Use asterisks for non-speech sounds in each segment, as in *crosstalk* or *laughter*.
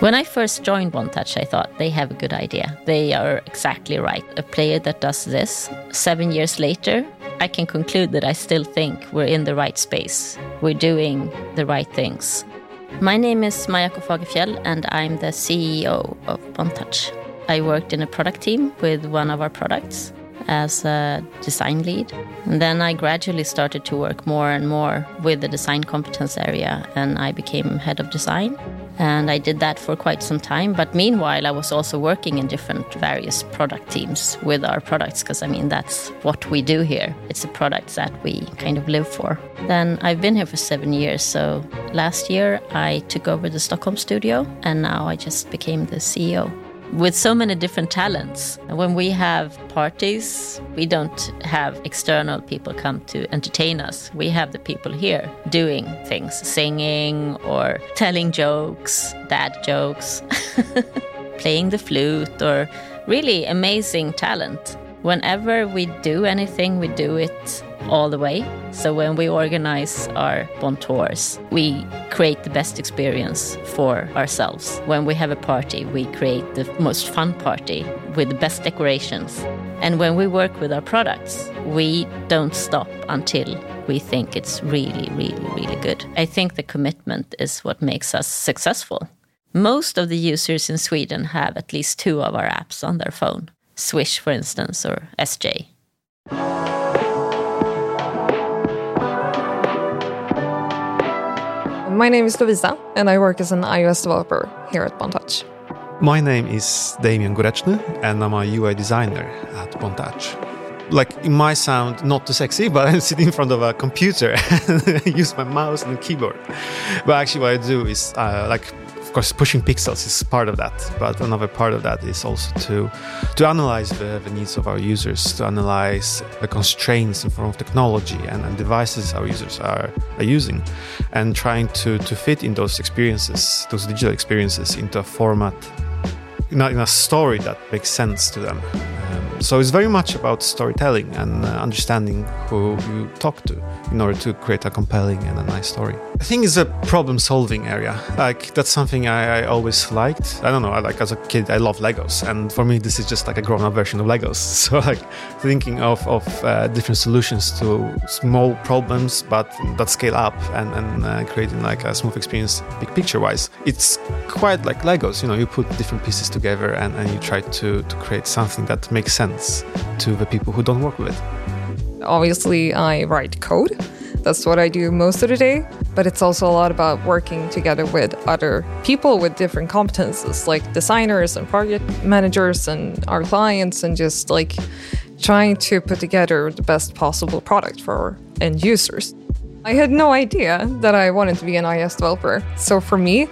When I first joined One Bontouch, I thought they have a good idea. They are exactly right. A player that does this. Seven years later, I can conclude that I still think we're in the right space. We're doing the right things. My name is Mayako Fagerfjell, and I'm the CEO of One Bontouch. I worked in a product team with one of our products as a design lead. And then I gradually started to work more and more with the design competence area, and I became head of design. And I did that for quite some time. But meanwhile, I was also working in different various product teams with our products, because I mean, that's what we do here. It's the products that we kind of live for. Then I've been here for seven years. So last year, I took over the Stockholm studio, and now I just became the CEO with so many different talents. When we have parties, we don't have external people come to entertain us. We have the people here doing things, singing or telling jokes, dad jokes, *laughs* playing the flute, or really amazing talent. Whenever we do anything, we do it all the way. So when we organize our Bond tours, we create the best experience for ourselves. When we have a party, we create the most fun party with the best decorations. And when we work with our products, we don't stop until we think it's really, really, really good. I think the commitment is what makes us successful. Most of the users in Sweden have at least two of our apps on their phone. Swish, for instance, or SJ. My name is Lovisa, and I work as an iOS developer here at Bontouch. My name is Damian Gorechny, and I'm a UI designer at Bontouch. Like, it might sound not too sexy, but *laughs* I'm sitting in front of a computer *laughs* and use my mouse and keyboard. But actually, what I do is uh, like of course, pushing pixels is part of that, but another part of that is also to to analyze the, the needs of our users, to analyze the constraints in form of technology and, and devices our users are, are using, and trying to to fit in those experiences, those digital experiences, into a format, in a, in a story that makes sense to them. Um, so it's very much about storytelling and uh, understanding who you talk to in order to create a compelling and a nice story. I think it's a problem solving area. Like that's something I, I, always liked. I don't know. I like as a kid, I love Legos, and for me, this is just like a grown up version of Legos. *laughs* So like thinking of of uh, different solutions to small problems, but that scale up and and uh, creating like a smooth experience, big picture wise. It's quite like Legos. You know, you put different pieces together and, and you try to to create something that makes sense to the people who don't work with it. Obviously, I write code. That's what I do most of the day. But it's also a lot about working together with other people with different competences, like designers and project managers and our clients, and just like trying to put together the best possible product for our end users. I had no idea that I wanted to be an iOS developer. So for me,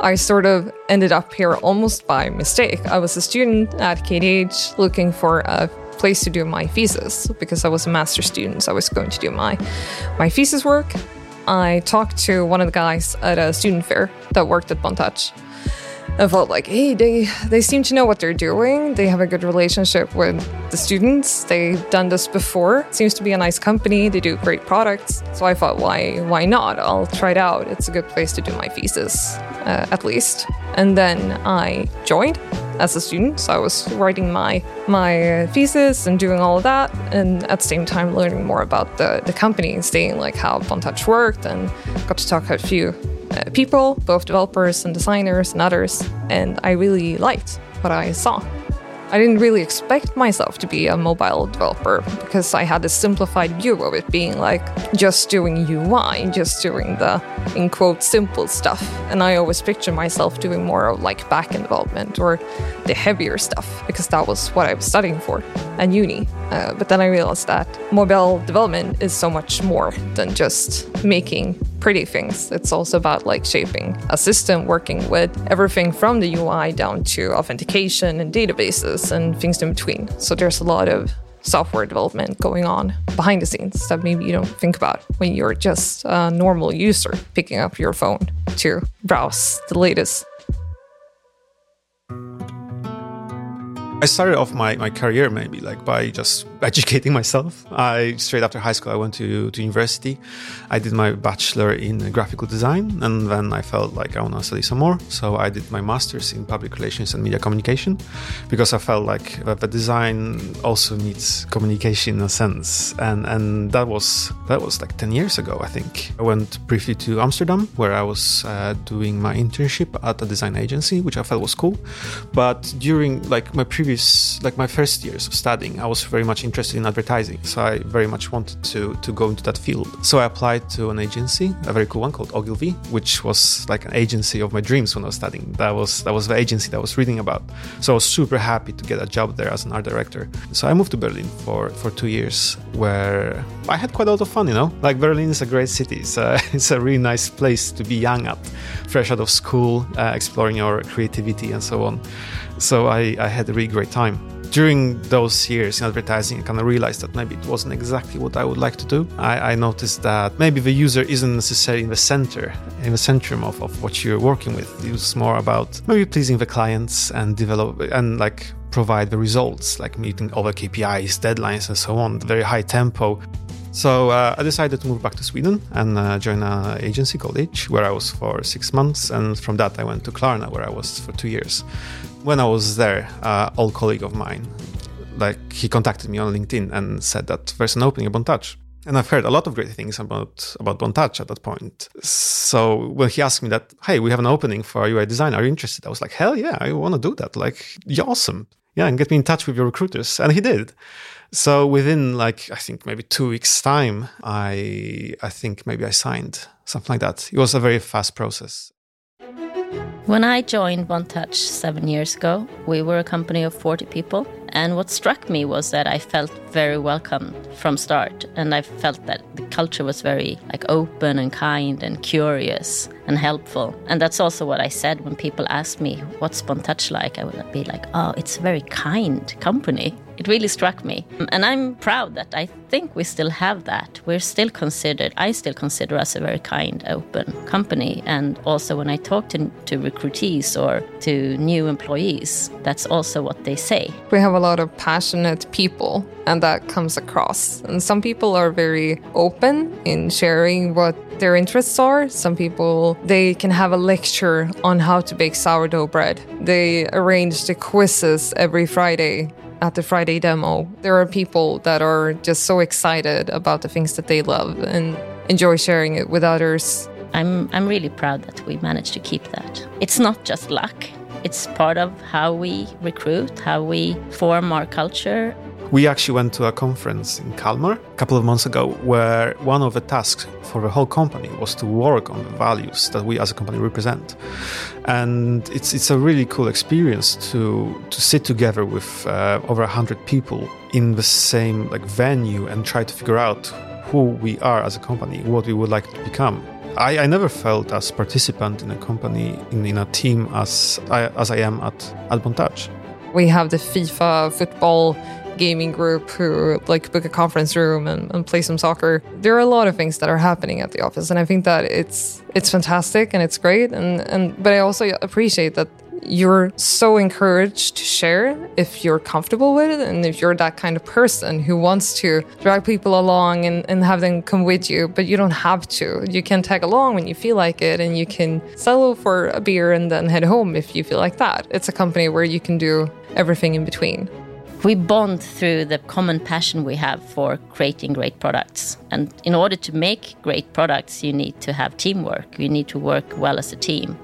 I sort of ended up here almost by mistake. I was a student at KTH looking for a place to do my thesis because I was a master student. So I was going to do my my thesis work. I talked to one of the guys at a student fair that worked at Bontouch. I felt like, hey, they they seem to know what they're doing. They have a good relationship with the students. They've done this before. It seems to be a nice company. They do great products. So I thought, why why not? I'll try it out. It's a good place to do my thesis, uh, at least. And then I joined as a student. So I was writing my my thesis and doing all of that, and at the same time learning more about the the company and seeing like how Bontouch worked, and got to talk to a few uh, people, both developers and designers and others, and I really liked what I saw. I didn't really expect myself to be a mobile developer because I had a simplified view of it being like just doing UI, just doing the in quote simple stuff. And I always picture myself doing more of like backend development or the heavier stuff because that was what I was studying for at uni. Uh, but then I realized that mobile development is so much more than just making pretty things. It's also about like shaping a system, working with everything from the UI down to authentication and databases and things in between. So there's a lot of software development going on behind the scenes that maybe you don't think about when you're just a normal user picking up your phone to browse the latest I started off my, my career maybe like by just *laughs* educating myself. I straight after high school I went to, to university. I did my bachelor in graphical design and then I felt like I want to study some more. So I did my master's in public relations and media communication because I felt like the design also needs communication in a sense. And and that was that was like 10 years ago I think. I went briefly to Amsterdam where I was uh, doing my internship at a design agency which I felt was cool. But during like my previous previous, like my first years of studying, I was very much interested in advertising. So I very much wanted to to go into that field. So I applied to an agency, a very cool one called Ogilvy, which was like an agency of my dreams when I was studying. That was that was the agency that I was reading about. So I was super happy to get a job there as an art director. So I moved to Berlin for for two years, where I had quite a lot of fun. You know, like Berlin is a great city. It's a, *laughs* it's a really nice place to be young at, fresh out of school, uh, exploring your creativity and so on. So I, I had a really great time. During those years in advertising, I kind of realized that maybe it wasn't exactly what I would like to do. I, I noticed that maybe the user isn't necessarily in the center, in the centrum of, of what you're working with. It's more about maybe pleasing the clients and develop and like provide the results, like meeting the KPIs, deadlines, and so on, very high tempo. So uh, I decided to move back to Sweden and uh, join an agency called Itch, where I was for six months. And from that, I went to Klarna, where I was for two years. When I was there, uh, old colleague of mine, like he contacted me on LinkedIn and said that there's an opening at Bontouch. And I've heard a lot of great things about about Bontouch at that point. So when he asked me that, hey, we have an opening for UI design, are you interested? I was like, hell yeah, I want to do that. Like, you're awesome. Yeah, and get me in touch with your recruiters. And he did. So within like I think maybe two weeks time, I I think maybe I signed something like that. It was a very fast process. When I joined Bontouch seven years ago, we were a company of 40 people. And what struck me was that I felt very welcome from start. And I felt that the culture was very like open and kind and curious and helpful. And that's also what I said when people asked me, what's Bontouch like? I would be like, oh, it's a very kind company. It really struck me. And I'm proud that I think we still have that. We're still considered, I still consider us a very kind, open company. And also when I talk to, to recruitees or to new employees, that's also what they say. We have a lot of passionate people, and that comes across. And some people are very open in sharing what their interests are. Some people, they can have a lecture on how to bake sourdough bread. They arrange the quizzes every Friday at the Friday demo. There are people that are just so excited about the things that they love and enjoy sharing it with others. I'm, I'm really proud that we managed to keep that. It's not just luck, it's part of how we recruit, how we form our culture, we actually went to a conference in Kalmar a couple of months ago where one of the tasks for the whole company was to work on the values that we as a company represent. And it's, it's a really cool experience to, to sit together with uh, over 100 people in the same like venue and try to figure out who we are as a company, what we would like to become. I, I never felt as participant in a company, in, in a team as I, as I am at, at. We have the FIFA football gaming group who like book a conference room and, and play some soccer. There are a lot of things that are happening at the office, and I think that it's it's fantastic and it's great. And and but I also appreciate that you're so encouraged to share if you're comfortable with it and if you're that kind of person who wants to drag people along and, and have them come with you, but you don't have to. You can tag along when you feel like it and you can settle for a beer and then head home if you feel like that. It's a company where you can do everything in between. We bond through the common passion we have for creating great products. And in order to make great products, you need to have teamwork. You need to work well as a team.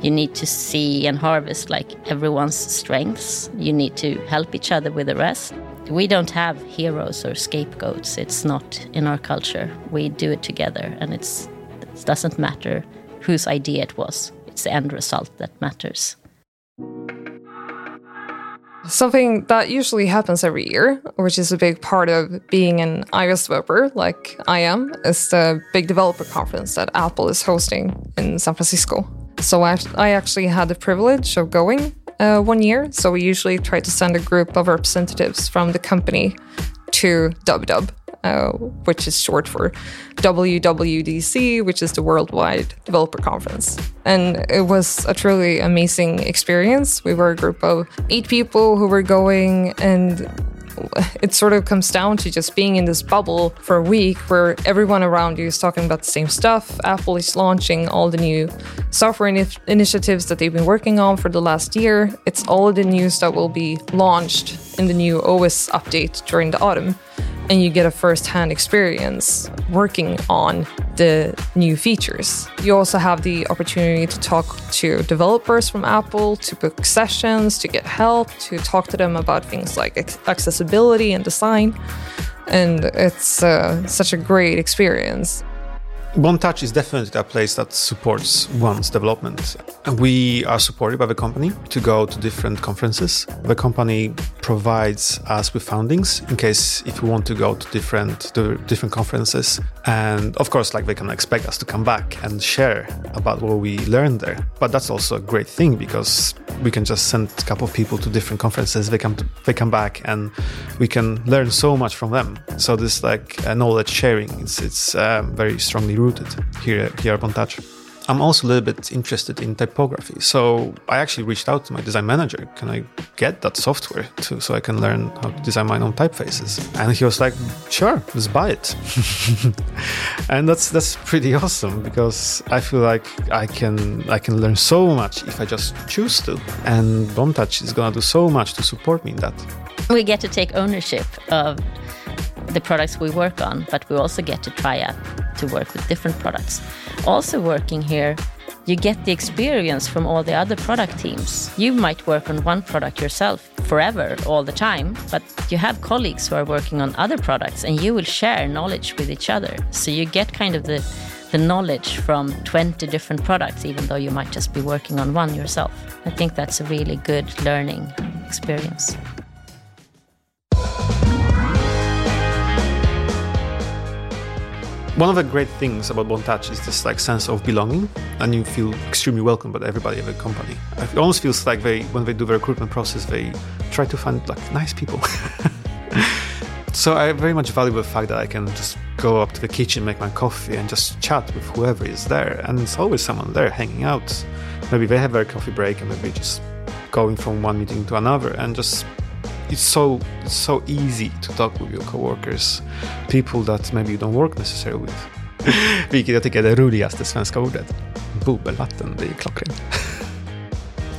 You need to see and harvest like everyone's strengths. You need to help each other with the rest. We don't have heroes or scapegoats. It's not in our culture. We do it together, and it doesn't matter whose idea it was. It's the end result that matters. Something that usually happens every year, which is a big part of being an iOS developer like I am, is the big developer conference that Apple is hosting in San Francisco. So I, I actually had the privilege of going uh, one year. So we usually try to send a group of representatives from the company to DubDub uh, which is short for WWDC, which is the Worldwide Developer Conference. And it was a truly amazing experience. We were a group of eight people who were going, and it sort of comes down to just being in this bubble for a week where everyone around you is talking about the same stuff. Apple is launching all the new software ini- initiatives that they've been working on for the last year. It's all the news that will be launched in the new OS update during the autumn and you get a first-hand experience working on the new features. You also have the opportunity to talk to developers from Apple, to book sessions, to get help, to talk to them about things like accessibility and design. And it's uh, such a great experience. Touch is definitely a place that supports one's development. We are supported by the company to go to different conferences. The company provides us with fundings in case if we want to go to different to different conferences. And of course, like they can expect us to come back and share about what we learned there. But that's also a great thing because we can just send a couple of people to different conferences. They come to, they come back and we can learn so much from them. So this like uh, knowledge sharing, it's it's um, very strongly rooted here, here at Touch. I'm also a little bit interested in typography. So I actually reached out to my design manager. Can I get that software to, so I can learn how to design my own typefaces? And he was like, sure, let's buy it. *laughs* and that's that's pretty awesome because I feel like I can I can learn so much if I just choose to. And Touch is gonna do so much to support me in that. We get to take ownership of the products we work on, but we also get to try out to work with different products. Also, working here, you get the experience from all the other product teams. You might work on one product yourself forever, all the time, but you have colleagues who are working on other products and you will share knowledge with each other. So you get kind of the, the knowledge from 20 different products, even though you might just be working on one yourself. I think that's a really good learning experience. One of the great things about Touch is this like sense of belonging, and you feel extremely welcome by everybody in the company. It almost feels like they, when they do the recruitment process, they try to find like nice people. *laughs* so I very much value the fact that I can just go up to the kitchen, make my coffee, and just chat with whoever is there, and it's always someone there hanging out. Maybe they have their coffee break, and maybe just going from one meeting to another, and just it's so it's so easy to talk with your coworkers. People that maybe you don't work necessarily with. *laughs* Vilket jag tycker är det roligaste svenska ordet. Bubbelvatten, det är klockrent. *laughs*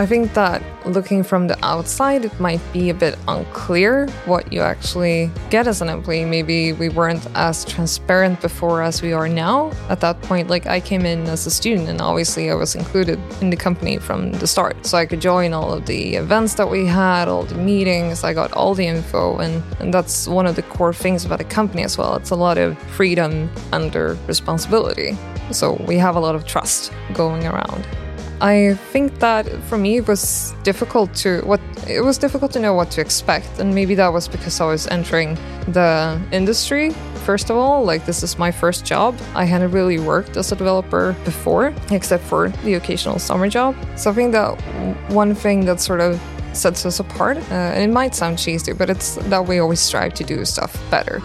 I think that looking from the outside, it might be a bit unclear what you actually get as an employee. Maybe we weren't as transparent before as we are now. At that point, like I came in as a student, and obviously I was included in the company from the start. So I could join all of the events that we had, all the meetings, I got all the info, and, and that's one of the core things about a company as well. It's a lot of freedom under responsibility. So we have a lot of trust going around. I think that for me it was difficult to what it was difficult to know what to expect, and maybe that was because I was entering the industry. First of all, like this is my first job. I hadn't really worked as a developer before, except for the occasional summer job. So I think that one thing that sort of sets us apart, uh, and it might sound cheesy, but it's that we always strive to do stuff better.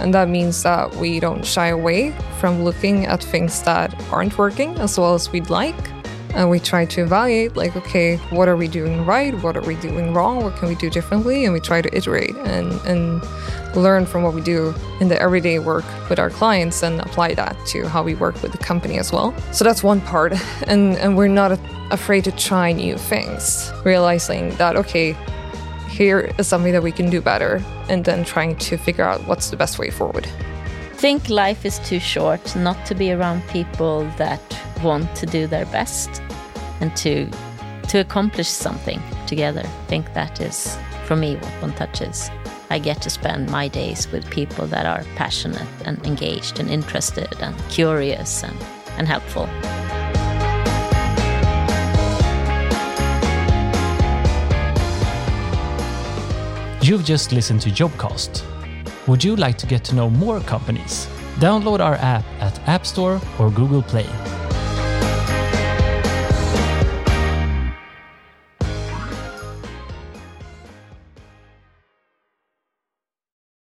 And that means that we don't shy away from looking at things that aren't working as well as we'd like and we try to evaluate like okay what are we doing right? What are we doing wrong? What can we do differently? And we try to iterate and and learn from what we do in the everyday work with our clients and apply that to how we work with the company as well. So that's one part. *laughs* And and we're not afraid to try new things realizing that okay here is something that we can do better and then trying to figure out what's the best way forward. Think life is too short not to be around people that want to do their best and to to accomplish something together. I think that is for me what One touches. I get to spend my days with people that are passionate and engaged and interested and curious and, and helpful. You've just listened to Jobcast. Would you like to get to know more companies? Download our app at App Store or Google Play.